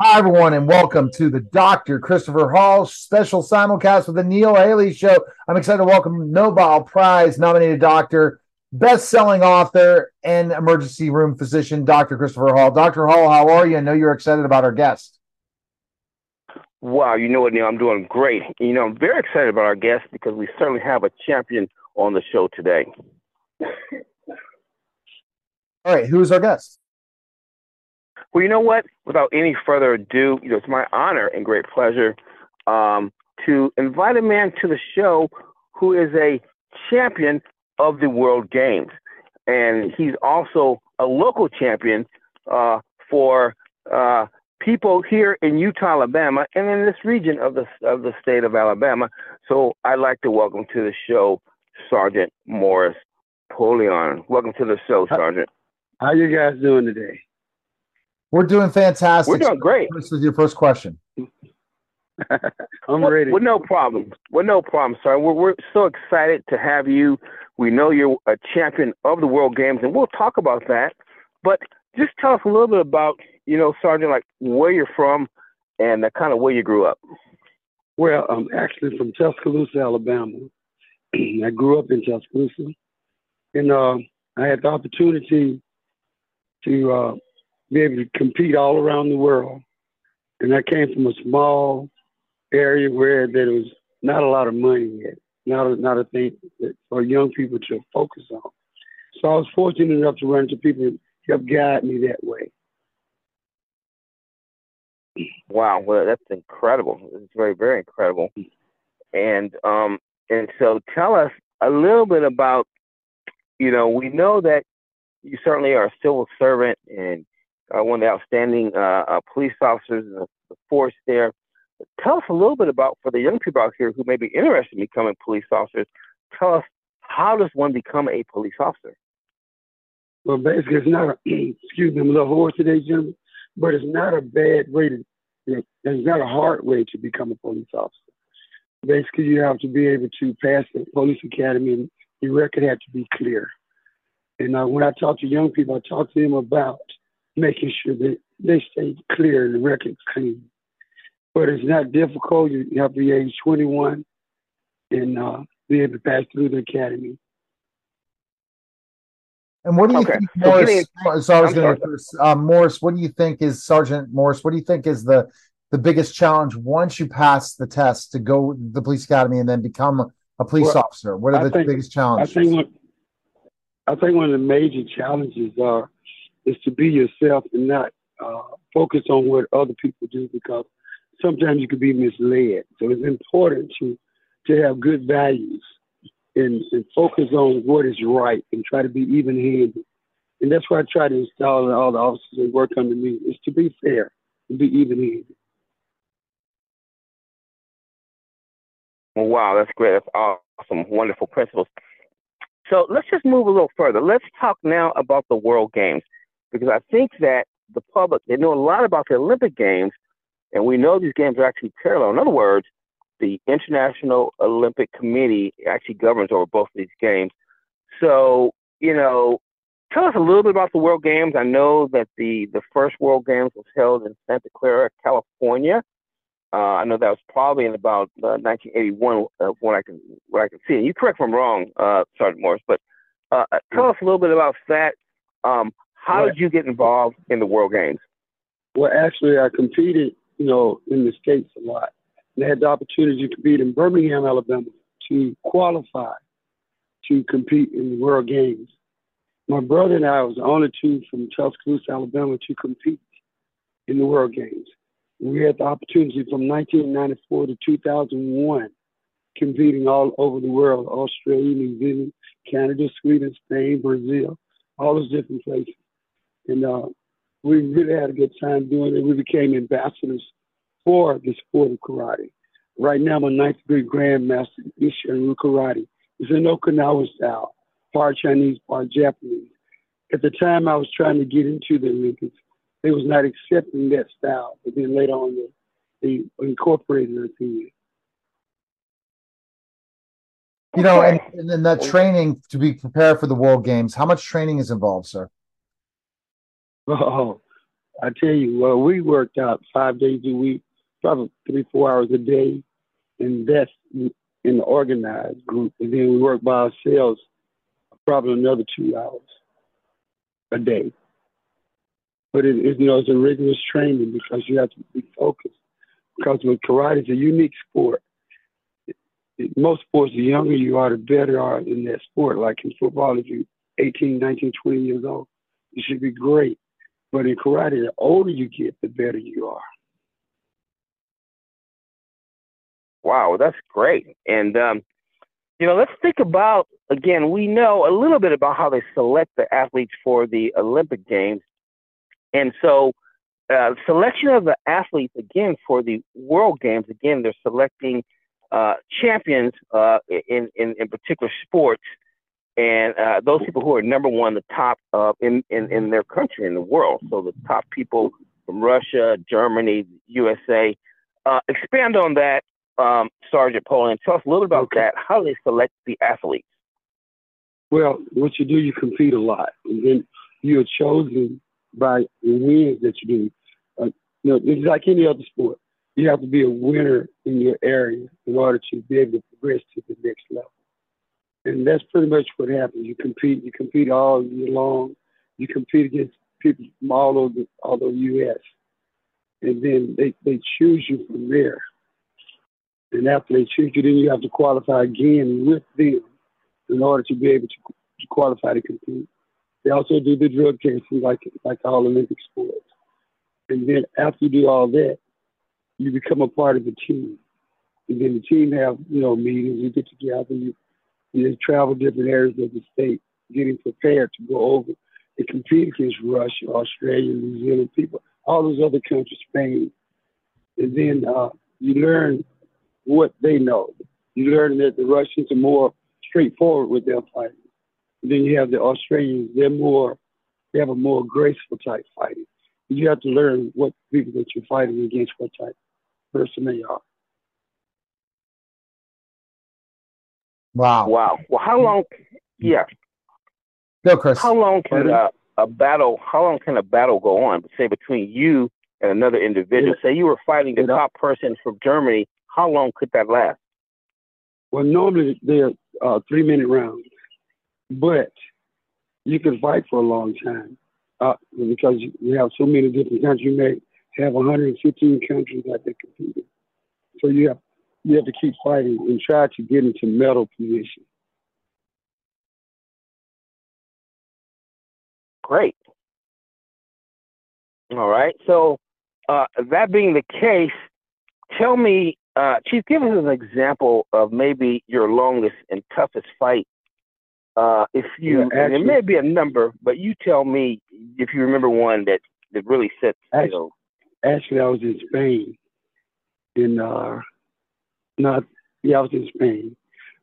Hi, everyone, and welcome to the Dr. Christopher Hall special simulcast with the Neil Haley Show. I'm excited to welcome Nobel Prize nominated doctor, best selling author, and emergency room physician, Dr. Christopher Hall. Dr. Hall, how are you? I know you're excited about our guest. Wow, you know what, Neil? I'm doing great. You know, I'm very excited about our guest because we certainly have a champion on the show today. All right, who's our guest? Well, you know what? Without any further ado, you know, it's my honor and great pleasure um, to invite a man to the show who is a champion of the World Games, and he's also a local champion uh, for uh, people here in Eutaw, Alabama, and in this region of the of the state of Alabama. So I'd like to welcome to the show Sergeant Morris Polion. Welcome to the show, Sergeant. How you guys doing today? We're doing fantastic. We're doing great. This is your first question. I'm well, ready. Well, no problem. Well, no problem, sir. We're, we're so excited to have you. We know you're a champion of the World Games, and we'll talk about that. But just tell us a little bit about, you know, Sergeant, like where you're from and the kind of where you grew up. Well, I'm actually from Tuscaloosa, Alabama. I grew up in Tuscaloosa, and uh, I had the opportunity to uh, be able to compete all around the world. And I came from a small area where there was not a lot of money yet, not a, not a thing for young people to focus on. So I was fortunate enough to run into people that helped guide me that way. Wow, well that's incredible. It's very, very incredible. And um and so tell us a little bit about, you know, we know that you certainly are a civil servant and uh, one of the outstanding uh, uh, police officers in the, the force there. Tell us a little bit about, for the young people out here who may be interested in becoming police officers, tell us how does one become a police officer? Well, basically, it's not a, excuse me, I'm a little hoarse today, gentlemen, but it's not a bad way to, you know, it's not a hard way to become a police officer. Basically, you have to be able to pass the police academy and your record has to be clear. And uh, when I talk to young people, I talk to them about making sure that they stay clear and the record's clean. But it's not difficult. You have to be age 21 and uh, be able to pass through the academy. And what do you Okay. think, Morris? getting- So I was going to uh, Morris. What do you think is Sergeant Morris? What do you think is the the biggest challenge once you pass the test to go to the police academy and then become a, a police Well, officer? What are I the think- biggest I challenges? think one, I think one of the major challenges are is to be yourself and not uh, focus on what other people do because sometimes you can be misled. So it's important to to have good values and, and focus on what is right and try to be even handed. And that's why I try to install in all the officers that work under me is to be fair and be even handed. Wow, that's great. That's awesome. Wonderful principles. So let's just move a little further. Let's talk now about the World Games because I think that the public, they know a lot about the Olympic Games, and we know these games are actually parallel. In other words, the International Olympic Committee actually governs over both of these games. So, you know, tell us a little bit about the World Games. I know that the, the first World Games was held in Santa Clara, California. Uh, I know that was probably in about uh, 1981, uh, what I can what I can see. And you correct if I'm wrong, uh, Sergeant Morris, but uh, tell us a little bit about that. Um, how did you get involved in the World Games? Well, actually, I competed, you know, in the States a lot. And I had the opportunity to compete in Birmingham, Alabama to qualify to compete in the World Games. My brother and I was the only two from Tuscaloosa, Alabama to compete in the World Games. We had the opportunity from 1994 to 2001 competing all over the world Australia, New Zealand, Canada, Sweden, Spain, Brazil, all those different places. And uh, we really had a good time doing it. We became ambassadors for the sport of karate. Right now, I'm a ninth degree grandmaster in Ishin karate. It's an Okinawa style, part Chinese, part Japanese. At the time, I was trying to get into the Olympics. They was not accepting that style, but then later on, they, they incorporated it in it. You know, and, and then that training to be prepared for the World Games. How much training is involved, sir? Oh, I tell you, well, we worked out five days a week, probably three, four hours a day, and that's in the organized group. And then we work by ourselves, probably another two hours a day. But it, it, you know, it's a rigorous training because you have to be focused. Because with karate, it's a unique sport. It, it, most sports, the younger you are, the better you are in that sport. Like in football, if you're 18, 19, 20 years old, you should be great. But in karate, the older you get, the better you are. Wow, that's great. And um, you know, let's think about again. We know a little bit about how they select the athletes for the Olympic Games, and so uh, selection of the athletes again for the World Games. Again, they're selecting uh, champions uh, in, in in particular sports and uh, those people who are number one, the top uh, in, in in their country in the world. So the top people from Russia, Germany, USA. Uh, expand on that, um, Sergeant Polion. Tell us a little about okay. that. How do they select the athletes? Well, what you do, you compete a lot, and then you're chosen by the wins that you do. Uh, you know, it's like any other sport. You have to be a winner in your area in order to be able to progress to the next level and that's pretty much what happens. You compete, you compete all year long. You compete against people from all over, all over the U.S. And then they, they choose you from there. And after they choose you, then you have to qualify again with them in order to be able to, to qualify to compete. They also do the drug testing like like all Olympic sports. And then after you do all that, you become a part of the team. And then the team have, you know, meetings, you get together, you you just travel different areas of the state, getting prepared to go over and compete against Russia, Australia, New Zealand people, all those other countries, Spain. And then uh, you learn what they know. You learn that the Russians are more straightforward with their fighting. And then you have the Australians, they're more, they have a more graceful type fighting. You have to learn what people that you're fighting against, what type person they are. Wow. Wow. Well, how long? Yeah. Go, Chris. How long can a, a battle? How long can a battle go on? Say between you and another individual. Yeah. Say you were fighting the yeah. top person from Germany. How long could that last? Well, normally they're uh, three minute rounds, but you can fight for a long time uh, because you have so many different countries. You may have 115 countries that they compete in. So you have you have to keep fighting and try to get into medal position. Great. All right. So, uh, that being the case, tell me, uh, Chief, give us an example of maybe your longest and toughest fight. Uh, if you, yeah, actually, it may be a number, but you tell me if you remember one that, that really sets, actually, you know. Actually, I was in Spain in uh, not, yeah, I was in Spain.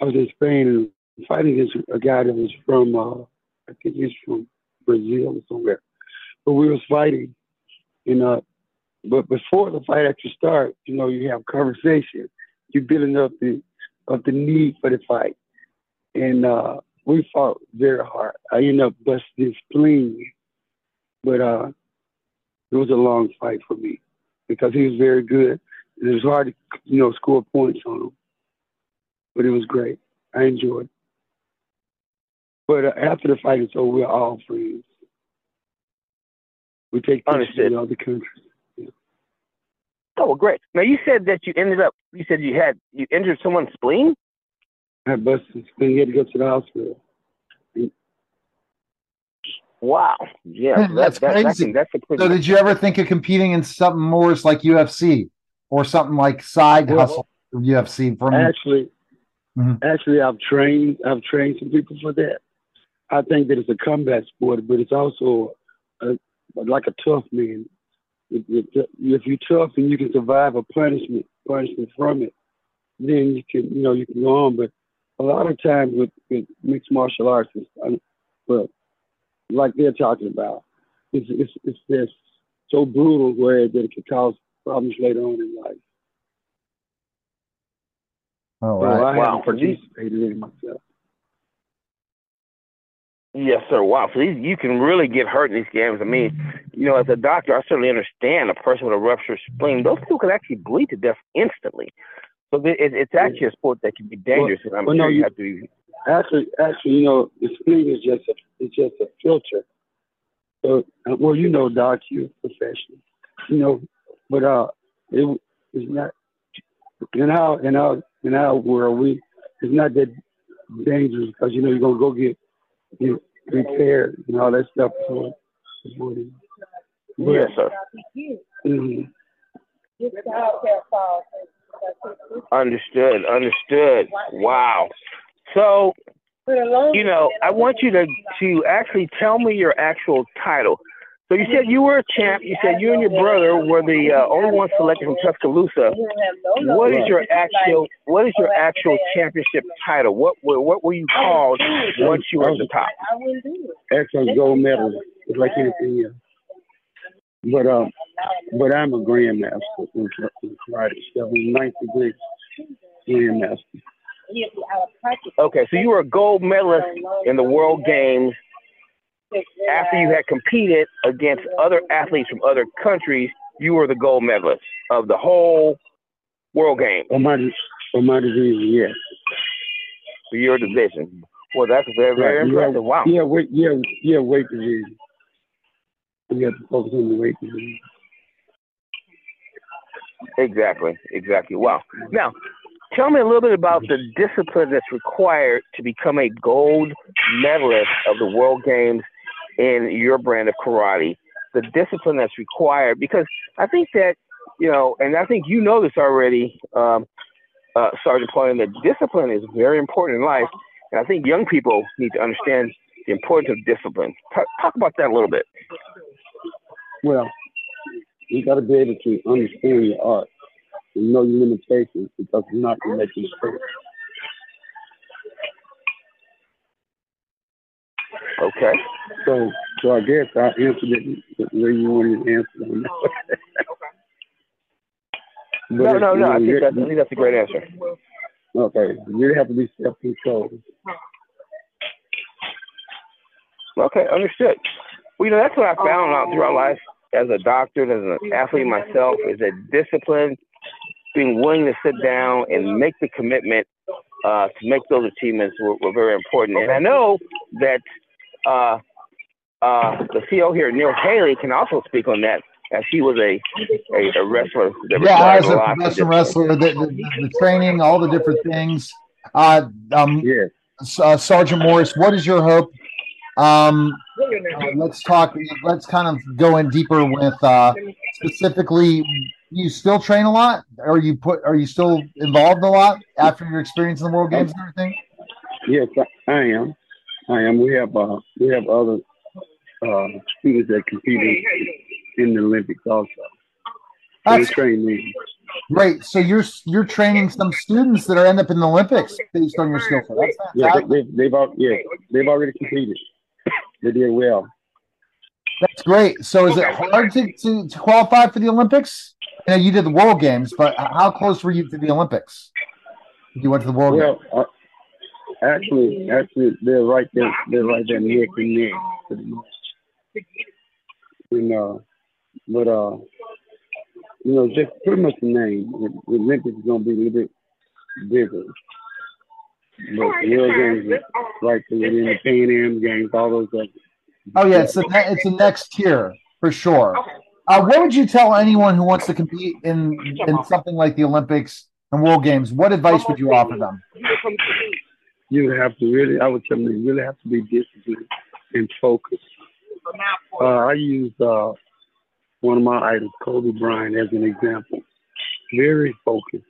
I was in Spain and fighting against a guy that was from, uh, I think he's from Brazil or somewhere. But we was fighting, and uh, but before the fight actually starts, you know, you have conversation. You're building up the up the need for the fight, and uh, we fought very hard. I ended up busting his spleen, but uh, it was a long fight for me because he was very good. It was hard to, you know, score points on them, but it was great. I enjoyed. It. But uh, after the fight is over, we're all friends. We take pictures in other countries. Yeah. Oh, great! Now you said that you ended up. You said you had you injured someone's spleen. I busted spleen. He had to go to the hospital. Wow. Yeah, that's that, crazy. That, that's so, did you ever think of competing in something more like UFC? Or something like side well, hustle UFC from actually mm-hmm. actually I've trained I've trained some people for that. I think that it's a combat sport, but it's also a, like a tough man. If, you're tough and you can survive a punishment punishment from it, then you can you know you can go on. But a lot of times with, with mixed martial arts, it's, well, like they're talking about, it's it's it's just so brutal where that it can cause problems later on in life. Oh, right. So I wow. haven't participated in myself. Yes, sir. Wow. So these, you can really get hurt in these games. I mean, you know, as a doctor, I certainly understand a person with a ruptured spleen. Those people can actually bleed to death instantly. So it, it's actually a sport that can be dangerous. Well, and I'm well, sure no, you have to. Be... Actually, actually, you know, the spleen is just a, it's just a filter. So, uh, well, you know, doc, you're a professional, you know, but uh, it is not in our in our in our world. We it's not that dangerous because you know you're gonna go get get repaired and all that stuff for for Yes, sir. Mm-hmm. Understood. Understood. Wow. So, you know, I want you to to actually tell me your actual title. So you said you were a champ. You said you and your brother were the uh, only ones selected from Tuscaloosa. What is your actual What is your actual championship title? What What were you called once you were at the top? Excellent gold medal. Like anything else. But um, but I'm a grandmaster in karate. So I'm ninth degree grandmaster. Okay, so you were a gold medalist in the World Games after you had competed against other athletes from other countries, you were the gold medalist of the whole World Game. For my, for my division, yes. For your division. Well, that's very, very right. impressive. Yeah, wow. Yeah, weight, yeah, yeah, weight division. We have to focus on the weight division. Exactly, exactly. Wow. Now, tell me a little bit about the discipline that's required to become a gold medalist of the World Games in your brand of karate, the discipline that's required. Because I think that, you know, and I think you know this already, um, uh, Sergeant Polion, that discipline is very important in life. And I think young people need to understand the importance of discipline. Talk, talk about that a little bit. Well, you got to be able to understand your art and know your limitations because you're not going to make mistakes. Okay. So, so I guess I answered it the way you wanted to answer it. no, no, no. I think, that's, I think that's a great answer. Okay, you have to be self-controlled. Okay, understood. Well, you know, that's what I found out throughout life as a doctor, as an athlete myself, is that discipline, being willing to sit down and make the commitment uh, to make those achievements were, were very important. And I know that uh, uh, the CEO here, Neil Haley, can also speak on that, as he was a a, a wrestler. yeah, as a professional wrestler, the, the, the, training, all the different things. Uh, um, yeah. Uh, Sergeant Morris, what is your hope? Um, uh, let's talk. Let's kind of go in deeper with uh, specifically. You still train a lot? Are you put? Are you still involved a lot after your experience in the World Games and everything? Yes, I am. I am. We have uh, we have other uh, students that compete in, the Olympics also. That's train me. Great. So you're you're training some students that are end up in the Olympics based on your skill set. That's yeah, they, have they've, yeah, they've already competed. They did well. That's great. So is it hard to, to, to qualify for the Olympics? You know, you did the World Games, but how close were you to the Olympics? You went to the World Games. Uh, Actually, actually, they're right there. They're right there neck and neck, pretty much. And uh, but uh, you know, just pretty much the name. The Olympics is gonna be a little bit bigger. But the World Games right there within the Pan Am Games, all those. Other. Oh yeah, it's a it's a next tier for sure. Uh, what would you tell anyone who wants to compete in in something like the Olympics and World Games? What advice would you offer them? You have to really, I would tell them, you really have to be disciplined and focused. Uh, I use uh, one of my idols, Kobe Bryant, as an example. Very focused,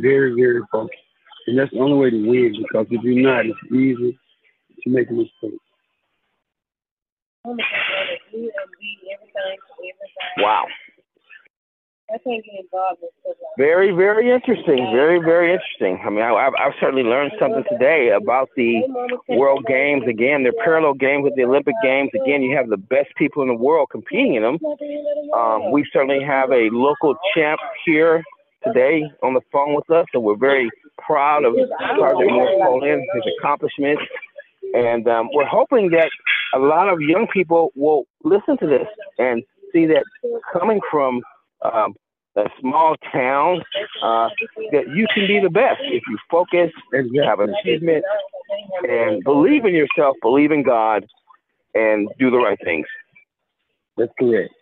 very, very focused. And that's the only way to win because if you're not, it's easy to make a mistake. Wow. I can't get involved in stuff like Very, very interesting. Very, very interesting. I mean, I, have I've certainly learned something today about the World Games. Again, they're parallel games with the Olympic Games. Again, you have the best people in the world competing in them. Um, we certainly have a local champ here today on the phone with us, so we're very proud of Sergeant Morris his accomplishments. And um, we're hoping that a lot of young people will listen to this and see that coming from um, a small town, uh, that you can be the best if you focus, and have achievement, and believe in yourself, believe in God, and do the right things. That's correct.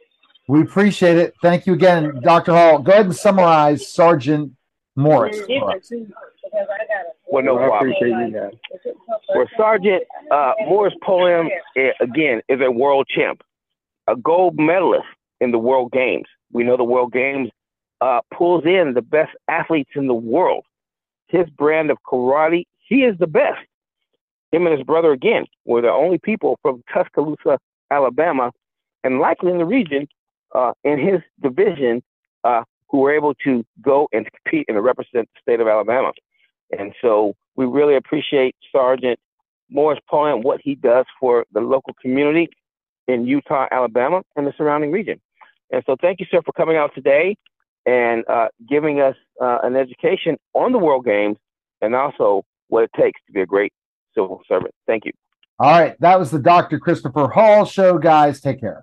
We appreciate it. Thank you again, Dr. Hall. Go ahead and summarize Sergeant Morris. Well, no I problem. appreciate you. Well, Sergeant uh, Morris Poem, eh, again, is a world champ, a gold medalist in the World Games. We know the World Games uh, pulls in the best athletes in the world. His brand of karate, he is the best. Him and his brother, again, were the only people from Tuscaloosa, Alabama, and likely in the region, uh, in his division, uh, who were able to go and compete and represent the state of Alabama. And so we really appreciate Sergeant Morris Paul and what he does for the local community in Eutaw, Alabama, and the surrounding region. And so thank you, sir, for coming out today and uh, giving us uh, an education on the World Games and also what it takes to be a great civil servant. Thank you. All right. That was the Dr. Christopher Hall show, guys. Take care.